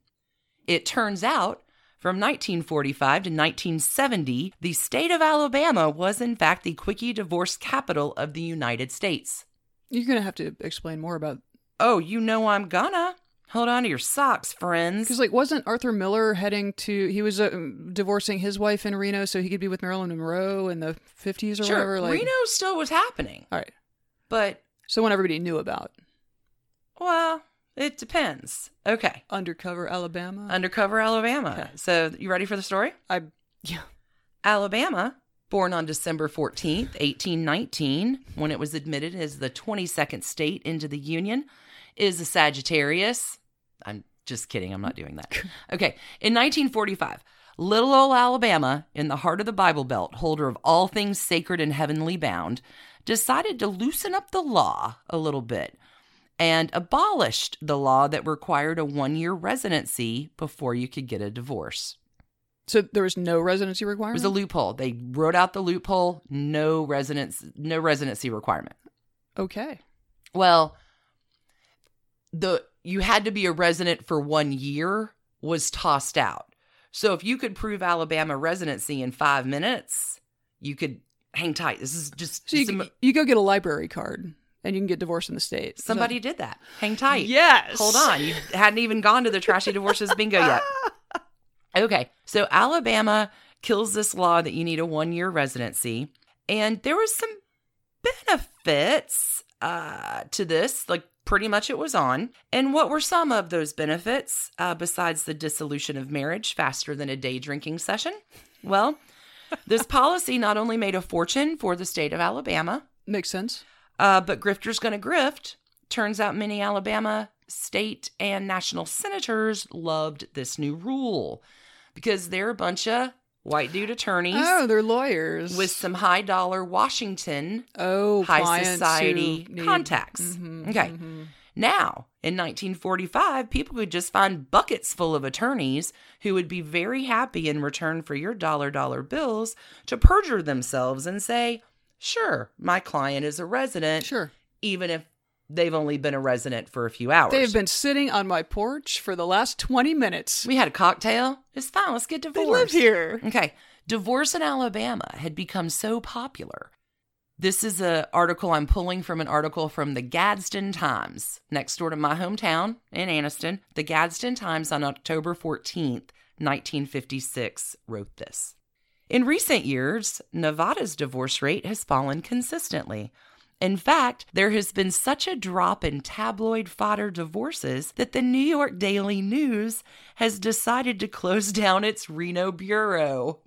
It turns out from 1945 to 1970, the state of Alabama was, in fact, the quickie divorce capital of the United States. You're going to have to explain more about Oh, you know I'm gonna. Hold on to your socks, friends. because, like, wasn't Arthur Miller heading to? He was uh, divorcing his wife in Reno so he could be with Marilyn Monroe in the 50s or sure, whatever. Like, Reno still was happening, all right. but, So when everybody knew about well, it depends. Okay. undercover Alabama, Undercover Alabama. Okay. So, you ready for the story? I yeah. Alabama, born on December 14th, 1819, when it was admitted as the 22nd state into the Union, is a Sagittarius. I'm just kidding, I'm not doing that. <laughs> Okay, in 1945, little old Alabama, in the heart of the Bible Belt, holder of all things sacred and heavenly bound, decided to loosen up the law a little bit and abolished the law that required a one year residency before you could get a divorce. So there was no residency requirement? It was a loophole. They wrote out the loophole. No residence, no residency requirement. okay. Well, the you had to be a resident for one year was tossed out. So if you could prove Alabama residency in five minutes, you could hang tight. This is just, So you, some- you go get a library card and you can get divorced in the state. Somebody did that. Hang tight. Yes. Hold on. You hadn't even gone to the trashy divorces bingo yet. <laughs> Okay. So Alabama kills this law that you need a one year residency. And there was some benefits uh, to this. Like, pretty much it was on. And what were some of those benefits uh, besides the dissolution of marriage faster than a day drinking session? Well, this <laughs> policy not only made a fortune for the state of Alabama, Makes sense. Uh, but grifter's gonna grift. Turns out many Alabama state and national senators loved this new rule because they're a bunch of white dude attorneys Oh, they're lawyers with some high dollar Washington oh high society need- contacts. Mhm, Okay. mhm. Now, in 1945, people could just find buckets full of attorneys who would be very happy in return for your dollar dollar bills to perjure themselves and say, Sure, my client is a resident Sure. even if they've only been a resident for a few hours. They've been sitting on my porch for the last 20 minutes. we had a cocktail. It's fine. Let's get divorced. They live here. Okay. Divorce in Alabama had become so popular. This is an article I'm pulling from an article from the Gadsden Times, next door to my hometown in Anniston. The Gadsden Times on October 14th, 1956, wrote this. In recent years, Nevada's divorce rate has fallen consistently. In fact, there has been such a drop in tabloid fodder divorces that the New York Daily News has decided to close <laughs> down its Reno bureau.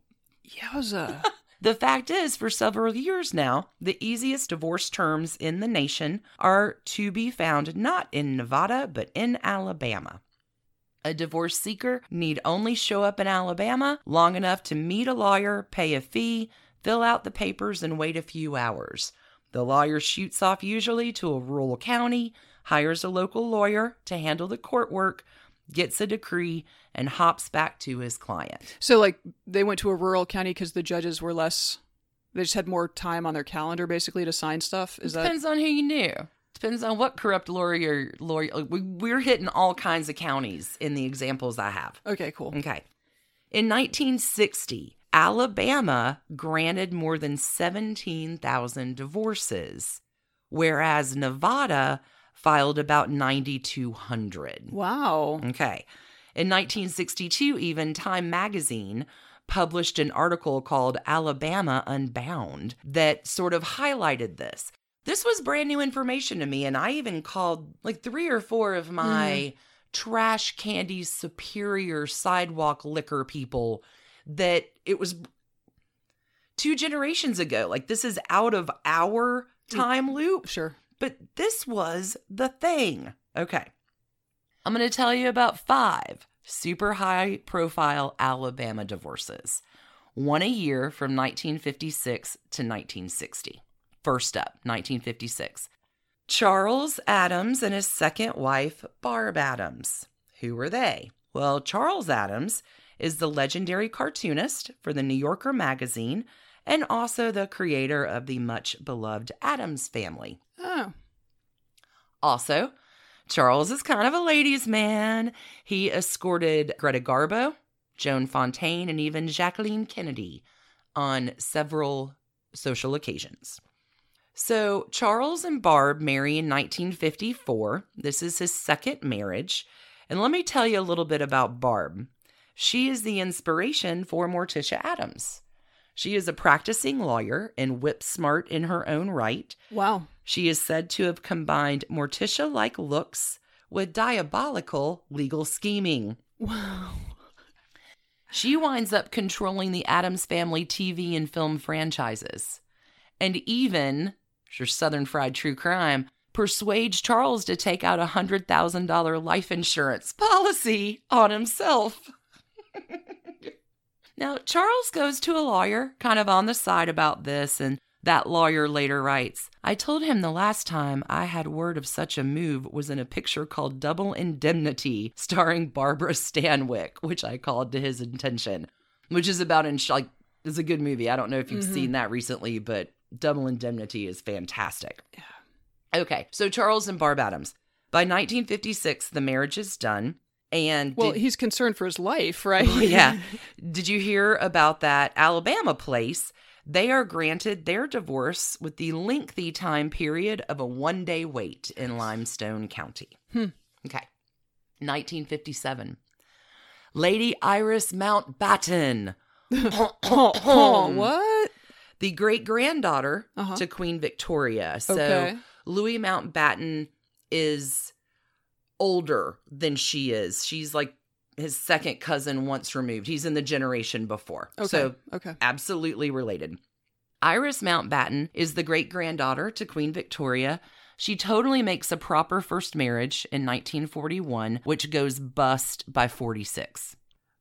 Yowza. <laughs> The fact is, for several years now, the easiest divorce terms in the nation are to be found not in Nevada, but in Alabama. A divorce seeker need only show up in Alabama long enough to meet a lawyer, pay a fee, fill out the papers, and wait a few hours. The lawyer shoots off usually to a rural county, hires a local lawyer to handle the court work, gets a decree, and hops back to his client. So, like, they went to a rural county because the judges were less. They just had more time on their calendar, basically, to sign stuff. Is that Depends on who you knew. Depends on what corrupt lawyer lawyer. we- We're hitting all kinds of counties in the examples I have. okay? Cool. Okay. In 1960, Alabama granted more than 17,000 divorces, whereas Nevada filed about 9,200. Wow. Okay. In 1962, even Time magazine published an article called Alabama Unbound that sort of highlighted this. This was brand new information to me, and I even called like three or four of my mm-hmm. trash candy superior sidewalk liquor people that it was two generations ago. Like, this is out of our mm. time loop. Sure. But this was the thing. Okay. I'm going to tell you about five super high profile Alabama divorces, one a year from 1956 to 1960. First up, 1956. Charles Addams and his second wife, Barb Addams. Who were they? Well, Charles Addams is the legendary cartoonist for the New Yorker magazine and also the creator of the much beloved Addams family. Oh. Also, Charles is kind of a ladies' man. He escorted Greta Garbo, Joan Fontaine, and even Jacqueline Kennedy on several social occasions. So, Charles and Barb marry in 1954. This is his second marriage. And let me tell you a little bit about Barb. She is the inspiration for Morticia Addams. She is a practicing lawyer and whip smart in her own right. Wow. She is said to have combined Morticia like looks with diabolical legal scheming. Wow. She winds up controlling the Addams Family TV and film franchises. And even, your Southern Fried True Crime, persuades Charles to take out a $100,000 life insurance policy on himself. <laughs> now, Charles goes to a lawyer kind of on the side about this, and that lawyer later writes I told him the last time I had word of such a move was in a picture called Double Indemnity, starring Barbara Stanwyck, which I called to his attention, which is about, in, like, it's a good movie. I don't know if you've mm-hmm. seen that recently, but Double Indemnity is fantastic. Yeah. Okay, so Charles and Barb Addams. By 1956, the marriage is done. And Well, did- he's concerned for his life, <laughs> right? Yeah. Did you hear about that Alabama place? They are granted their divorce with the lengthy time period of a one day wait in Limestone County. Hmm. Okay. 1957. Lady Iris Mountbatten, <laughs> <coughs> what? The great granddaughter Uh-huh. to Queen Victoria. So Okay. Louis Mountbatten is older than she is. She's like his second cousin once removed. He's in the generation before. Okay. So okay. absolutely related. Iris Mountbatten is the great granddaughter to Queen Victoria. She totally makes a proper first marriage in 1941, which goes bust by 46.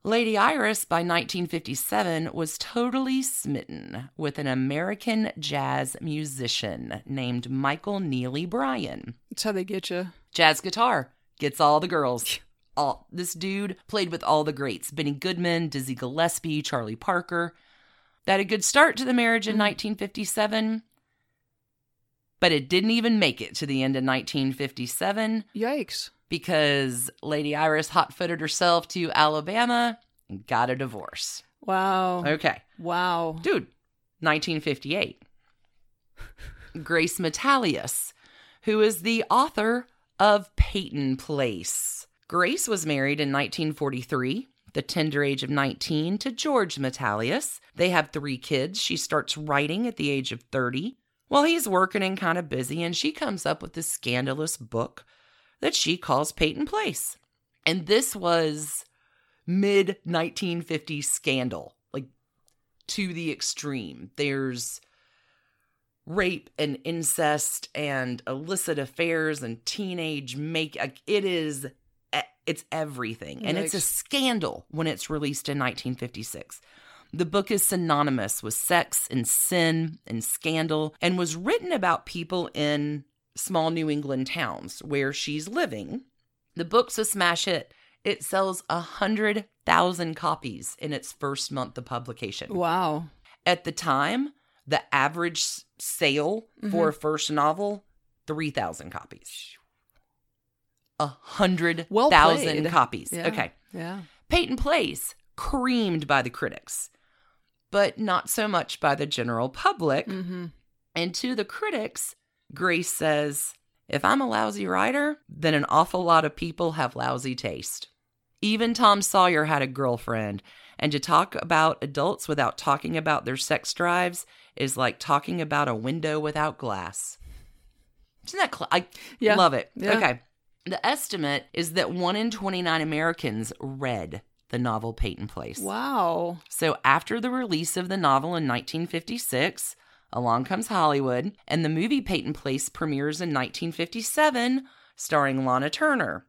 Lady Iris, by 1957, was totally smitten with an American jazz musician named Michael Neely Bryan. That's how they get you. Jazz guitar gets all the girls. All this dude played with all the greats: Benny Goodman, Dizzy Gillespie, Charlie Parker. That had a good start to the marriage in mm-hmm. 1957, but it didn't even make it to the end of 1957 Yikes. Because Lady Iris hot footed herself to Alabama and got a divorce. Wow. Okay. Wow. Dude, 1958. Grace Metalious, who is the author of Peyton Place. Grace was married in 1943, the tender age of 19, to George Metalious. They have three kids. She starts writing at the age of 30. While he's working and kind of busy, and she comes up with this scandalous book that she calls Peyton Place. And this was mid 1950s scandal. Like to the extreme. There's rape and incest and illicit affairs and teenage make it is it's everything and it's a scandal when it's released in 1956 the book is synonymous with sex and sin and scandal and was written about people in small new england towns where she's living the book's a smash hit it sells a hundred thousand copies in its first month of publication Wow. at the time, the average sale for a Mm-hmm. first novel, 3,000 copies. A hundred Well copies. Yeah. Okay. Yeah. Peyton Place, creamed by the critics, but not so much by the general public. Mm-hmm. And to the critics, Grace says, if I'm a lousy writer, then an awful lot of people have lousy taste. Even Tom Sawyer had a girlfriend, and to talk about adults without talking about their sex drives is like talking about a window without glass. Isn't that cl- I Yeah. love it. Yeah. Okay. The estimate is that 1 in 29 Americans read the novel Peyton Place. Wow. So after the release of the novel in 1956, along comes Hollywood, and the movie Peyton Place premieres in 1957, starring Lana Turner.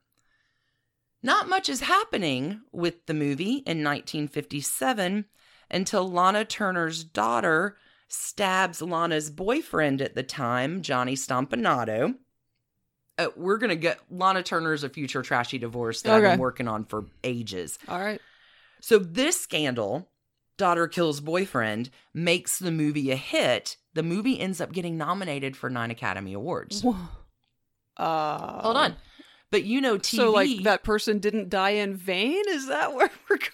Not much is happening with the movie in 1957 until Lana Turner's daughter stabs Lana's boyfriend at the time, Johnny Stompanato. Uh, we're going to get Lana Turner's a future trashy divorce that I've been working on for ages. All right. So this scandal, daughter kills boyfriend, makes the movie a hit. The movie ends up getting nominated for nine Academy Awards. Uh, Hold on. But you know TV So, like, that person didn't die in vain? Is that <laughs> where we're going?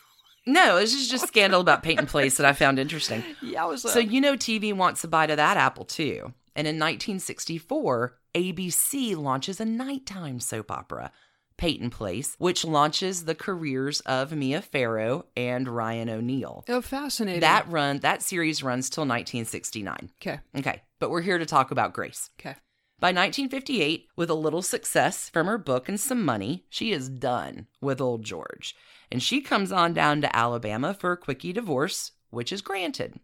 No, this is just scandal about Peyton Place that I found interesting. <laughs> Yeah, was So you know TV wants a bite of that apple too. And in 1964, ABC launches a nighttime soap opera, Peyton Place, which launches the careers of Mia Farrow and Ryan O'Neal. Oh, fascinating. That run that series runs till 1969. Okay. Okay, but we're here to talk about Grace. Okay. By 1958, with a little success from her book and some money, she is done with old George. And she comes on down to Alabama for a quickie divorce, which is granted.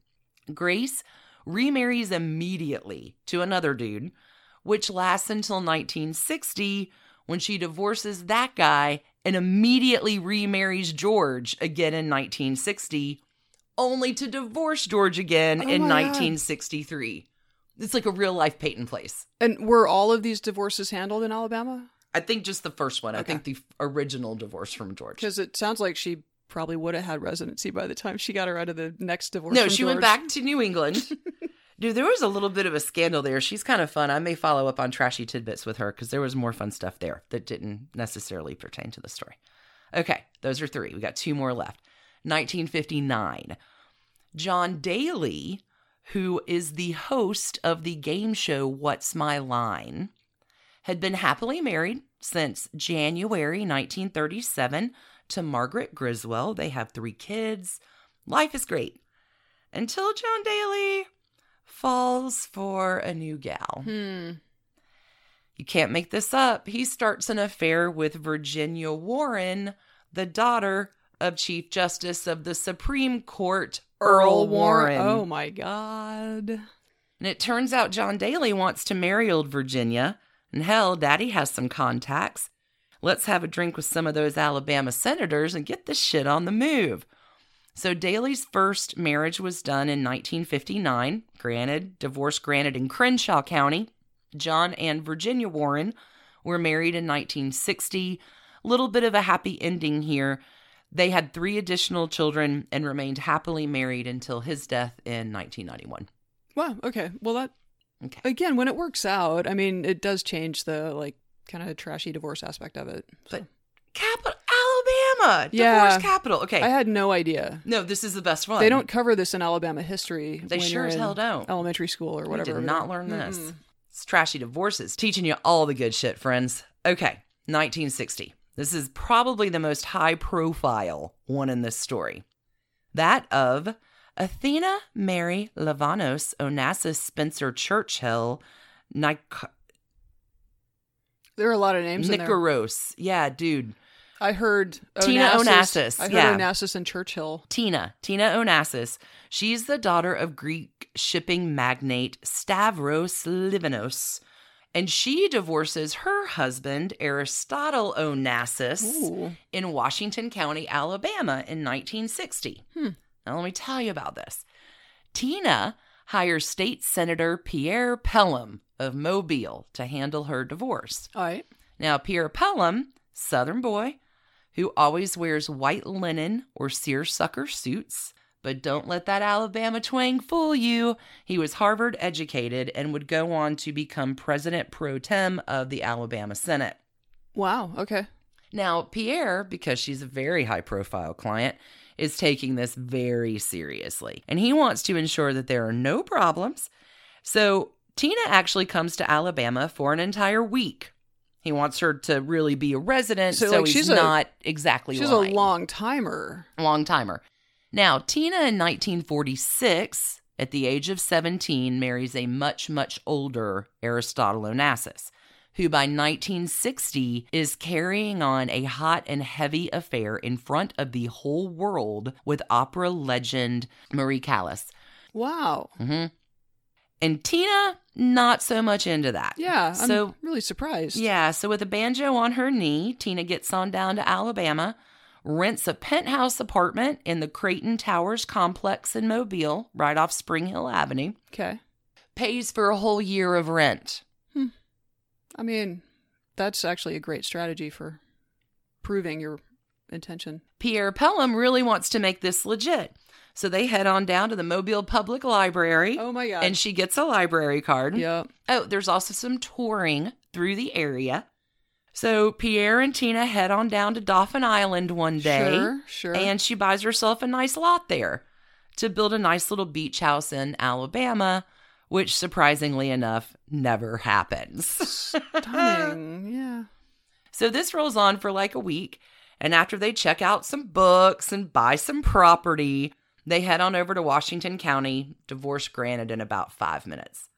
Grace remarries immediately to another dude, which lasts until 1960 when she divorces that guy and immediately remarries George again in 1960, only to divorce George again Oh in my God. 1963. It's like a real life Peyton place. And were all of these divorces handled in Alabama? I think just the first one. I think the original divorce from George. Because it sounds like she probably would have had residency by the time she got her out of the next divorce. No, she went back to New England. <laughs> Dude, there was a little bit of a scandal there. She's kind of fun. I may follow up on trashy tidbits with her because there was more fun stuff there that didn't necessarily pertain to the story. Okay, those are three. We got two more left. 1959. John Daly, who is the host of the game show What's My Line, had been happily married since January 1937 to Margaret Griswold. They have three kids. Life is great. Until John Daly falls for a new gal. Hmm. You can't make this up. He starts an affair with Virginia Warren, the daughter of Chief Justice of the Supreme Court, Earl Warren. Oh my God. And it turns out John Daly wants to marry old Virginia. And hell, Daddy has some contacts. Let's have a drink with some of those Alabama senators and get this shit on the move. So Daly's first marriage was done in 1959. Granted, divorce granted in Crenshaw County. John and Virginia Warren were married in 1960. Little bit of a happy ending here. They had three additional children and remained happily married until his death in 1991. Wow. Okay. Well, that Okay. again, when it works out, I mean, it does change the like kind of trashy divorce aspect of it. So. But capital Alabama, Yeah. divorce capital. Okay, I had no idea. no, this is the best one. They don't cover this in Alabama history. They sure as hell don't. Elementary school or We whatever. did not learn this. Mm-mm. It's trashy divorces, teaching you all the good shit, friends. Okay, 1960. This is probably the most high profile one in this story. That of Athena Mary Livanos Onassis Spencer Churchill Nic- There are a lot of names in there. Niarchos. Yeah, dude. I heard Tina Onassis. Onassis, I heard yeah. Onassis and Churchill. Tina, Tina Onassis. She's the daughter of Greek shipping magnate Stavros Livanos. And she divorces her husband, Aristotle Onassis, Ooh. in Washington County, Alabama in 1960. Hmm. Now, let me tell you about this. Tina hires State Senator Pierre Pelham of Mobile to handle her divorce. All right. Now, Pierre Pelham, Southern boy, who always wears white linen or seersucker suits. But don't let that Alabama twang fool you. He was Harvard educated and would go on to become president pro tem of the Alabama Senate. Wow. Okay. Now, Pierre, because she's a very high profile client, is taking this very seriously. And he wants to ensure that there are no problems. So, Tina actually comes to Alabama for an entire week. He wants her to really be a resident, So, so, like, he's she's a- not exactly She's lying. a long timer. long timer. Now, Tina in 1946, at the age of 17, marries a much, much older Aristotle Onassis, who by 1960 is carrying on a hot and heavy affair in front of the whole world with opera legend Marie Callas. Wow. hmm And Tina, not so much into that. Yeah. I'm So- really surprised. Yeah, so with a banjo on her knee, Tina gets on down to Alabama, rents a penthouse apartment in the Creighton Towers complex in Mobile, right off Spring Hill Avenue, Okay. pays for a whole year of rent. Hmm. I mean, that's actually a great strategy for proving your intention. Pierre Pelham really wants to make this legit. So they head on down to the Mobile Public Library, Oh my god. and she gets a library card. yeah. Oh, there's also some touring through the area. So Pierre and Tina head on down to Dauphin Island one day. Sure. Sure. And she buys herself a nice lot there to build a nice little beach house in Alabama, which surprisingly enough never happens. Stunning. <laughs> yeah. so this rolls on for like a week. And after they check out some books and buy some property, they head on over to Washington County, divorce granted in about five minutes.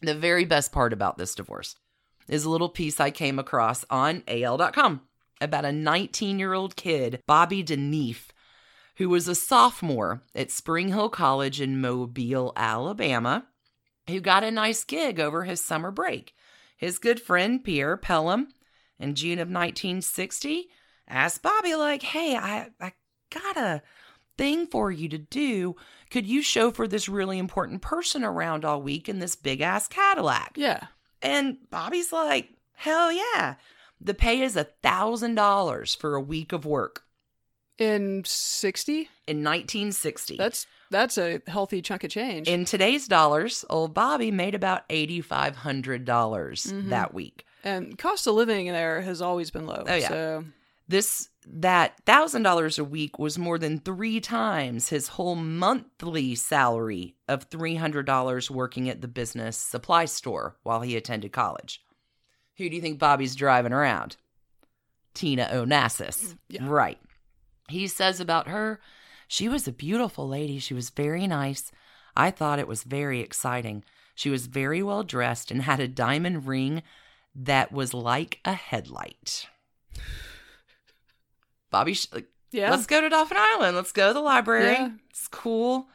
The very best part about this divorce is a little piece I came across on AL.com about a 19 year old kid, Bobby DeNeef, who was a sophomore at Spring Hill College in Mobile, Alabama, who got a nice gig over his summer break. His good friend, Pierre Pelham, in June of 1960, asked Bobby, like, hey, I, I got a thing for you to do. Could you chauffeur this really important person around all week in this big ass Cadillac? Yeah. And Bobby's like, hell yeah. The pay is a thousand dollars for a week of work In 60? in 1960. That's that's a healthy chunk of change. in today's dollars, old Bobby made about $8,500 Mhm. that week. and cost of living there has always been low. Oh, yeah. So This that thousand dollars a week was more than three times his whole monthly salary of three hundred dollars working at the business supply store while he attended college. Who do you think Bobby's driving around? Tina Onassis. Yeah. Right. He says about her, she was a beautiful lady. She was very nice. I thought it was very exciting. She was very well dressed and had a diamond ring that was like a headlight. Bobby, sh- like, yeah. let's go to Dauphin Island. Let's go to the library. Yeah. It's cool.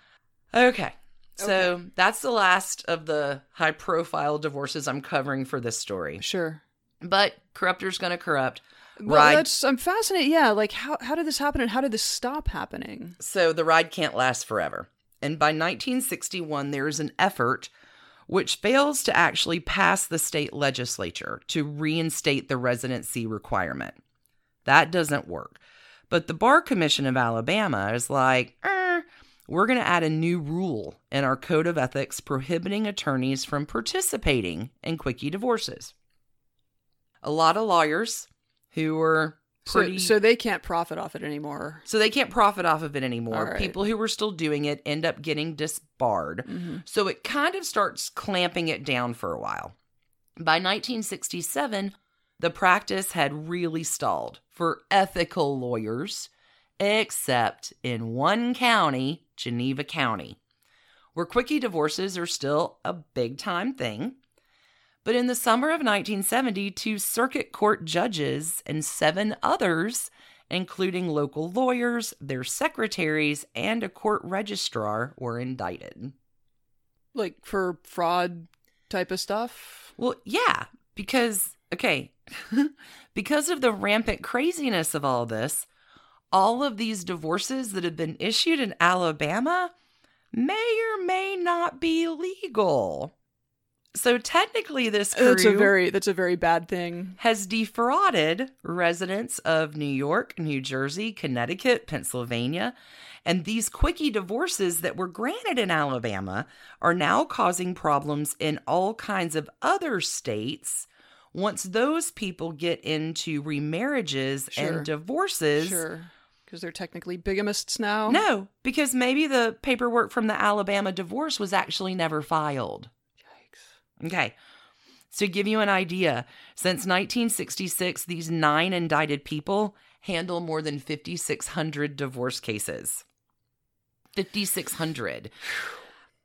Okay. So that's the last of the high profile divorces I'm covering for this story. Sure. But corruptor's going to corrupt. Well, Ride- that's I'm fascinated. Yeah, like how how did this happen and how did this stop happening? So the ride can't last forever. And by 1961, there is an effort which fails to actually pass the state legislature to reinstate the residency requirement. That doesn't work. But the Bar Commission of Alabama is like, "Er, we're going to add a new rule in our code of ethics prohibiting attorneys from participating in quickie divorces. A lot of lawyers who were pretty So so they can't profit off it anymore. so they can't profit off of it anymore. Right. People who were still doing it end up getting disbarred. Mm-hmm. So it kind of starts clamping it down for a while. By 1967, the practice had really stalled for ethical lawyers, except in one county, Geneva County, where quickie divorces are still a big time thing. But in the summer of 1970, two circuit court judges and seven others, including local lawyers, their secretaries, and a court registrar, were indicted. Like for fraud type of stuff? Well, yeah, because, okay, <laughs> because of the rampant craziness of all this, all of these divorces that have been issued in Alabama may or may not be legal. So technically, this crew That's a very that's a very bad thing. has defrauded residents of New York, New Jersey, Connecticut, Pennsylvania, and these quickie divorces that were granted in Alabama are now causing problems in all kinds of other states. Once those people get into remarriages Sure. and divorces, Sure. Because they're technically bigamists now. no, because maybe the paperwork from the Alabama divorce was actually never filed. Yikes. Okay. So, to give you an idea, since 1966, these nine indicted people handle more than 5,600 divorce cases. 5,600.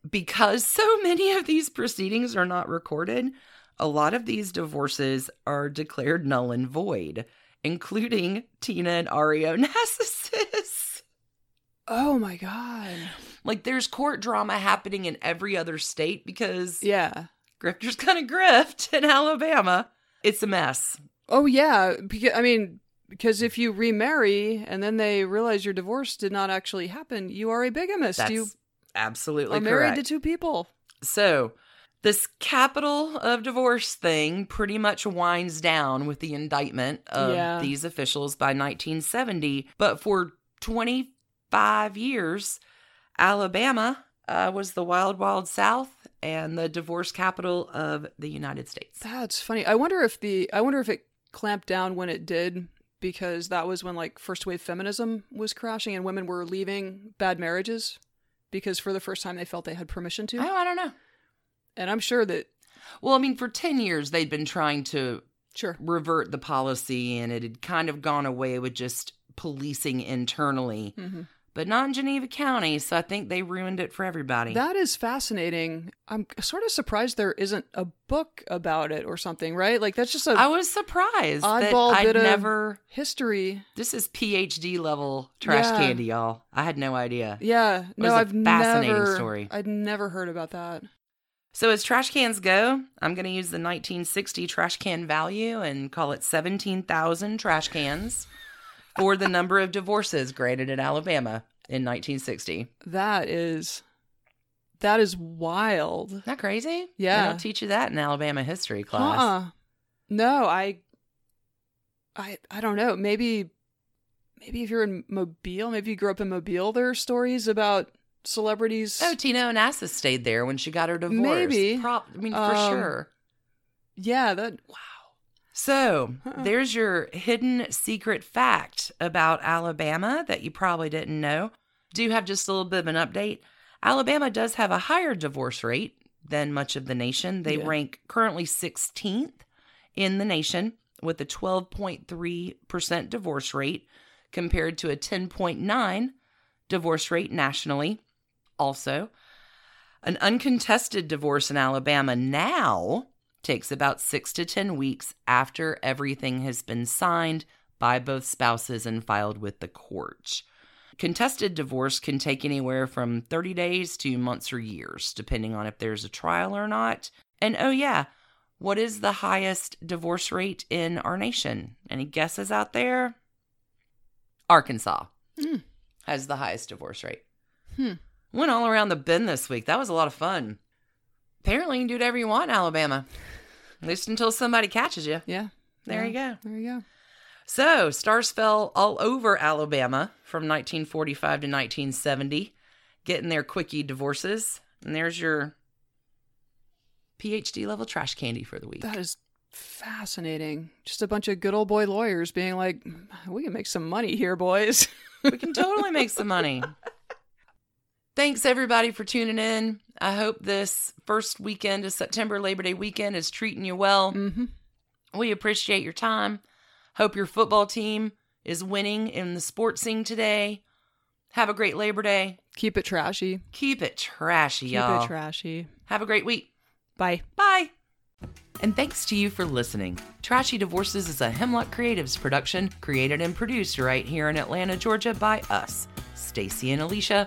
Because so many of these proceedings are not recorded, a lot of these divorces are declared null and void, including Tina and Ario <laughs> Narcissus. Oh my god. Like, there's court drama happening in every other state because Yeah. grifters gonna grift in Alabama. It's a mess. Oh yeah. Because I mean, because if you remarry and then they realize your divorce did not actually happen, you are a bigamist. That's you absolutely are married correct. to two people. so, this capital of divorce thing pretty much winds down with the indictment of Yeah. these officials by 1970. But for 25 years, Alabama uh, was the wild, wild South and the divorce capital of the United States. That's funny. I wonder if the I wonder if it clamped down when it did because that was when like first wave feminism was crashing and women were leaving bad marriages because for the first time they felt they had permission to. Oh, I don't know. And I'm sure that Well, I mean, for 10 years, they'd been trying to sure. revert the policy and it had kind of gone away with just policing internally, Mhm. but not in Geneva County. So I think they ruined it for everybody. That is fascinating. I'm sort of surprised there isn't a book about it or something, right? Like that's just a I was surprised that Oddball I'd bit of- never. history. This is PhD level trash Yeah. candy, y'all. I had no idea. Yeah. No, I've fascinating never story. I'd never heard about that. So as trash cans go, I'm going to use the 1960 trash can value and call it 17,000 trash cans for the number of divorces granted in Alabama in 1960. That is that is wild. That crazy? Yeah. They don't teach you that in Alabama history class. Huh. No, I I I don't know. Maybe maybe if you're in Mobile, maybe you grew up in Mobile, there are stories about celebrities. Oh, Tina Onassis stayed there when she got her divorce. Maybe. Prop, I mean, for Um, sure. yeah, that wow. So Huh. there's your hidden secret fact about Alabama that you probably didn't know. Do you have just a little bit of an update. Alabama does have a higher divorce rate than much of the nation. They Yeah. rank currently 16th in the nation with a 12.3% divorce rate compared to a 10.9 divorce rate nationally. Also, an uncontested divorce in Alabama now takes about six to 10 weeks after everything has been signed by both spouses and filed with the court. Contested divorce can take anywhere from 30 days to months or years, depending on if there's a trial or not. And oh, yeah, what is the highest divorce rate in our nation? Any guesses out there? Arkansas Hmm. has the highest divorce rate. Hmm. Went all around the bend this week. That was a lot of fun. Apparently, you can do whatever you want in Alabama, at least until somebody catches you. Yeah. There you go. There you go. So, stars fell all over Alabama from 1945 to 1970, getting their quickie divorces. And there's your PhD level trash candy for the week. That is fascinating. Just a bunch of good old boy lawyers being like, we can make some money here, boys. we can totally make some money. <laughs> Thanks everybody for tuning in. I hope this first weekend of September Labor Day weekend is treating you well. hmm We appreciate your time. Hope your football team is winning in the sports scene today. Have a great Labor Day. Keep it trashy. Keep it trashy, Keep y'all. it trashy. Have a great week. Bye. Bye. And thanks to you for listening. Trashy Divorces is a Hemlock Creatives production, created and produced right here in Atlanta, Georgia by us, Stacie and Alicia,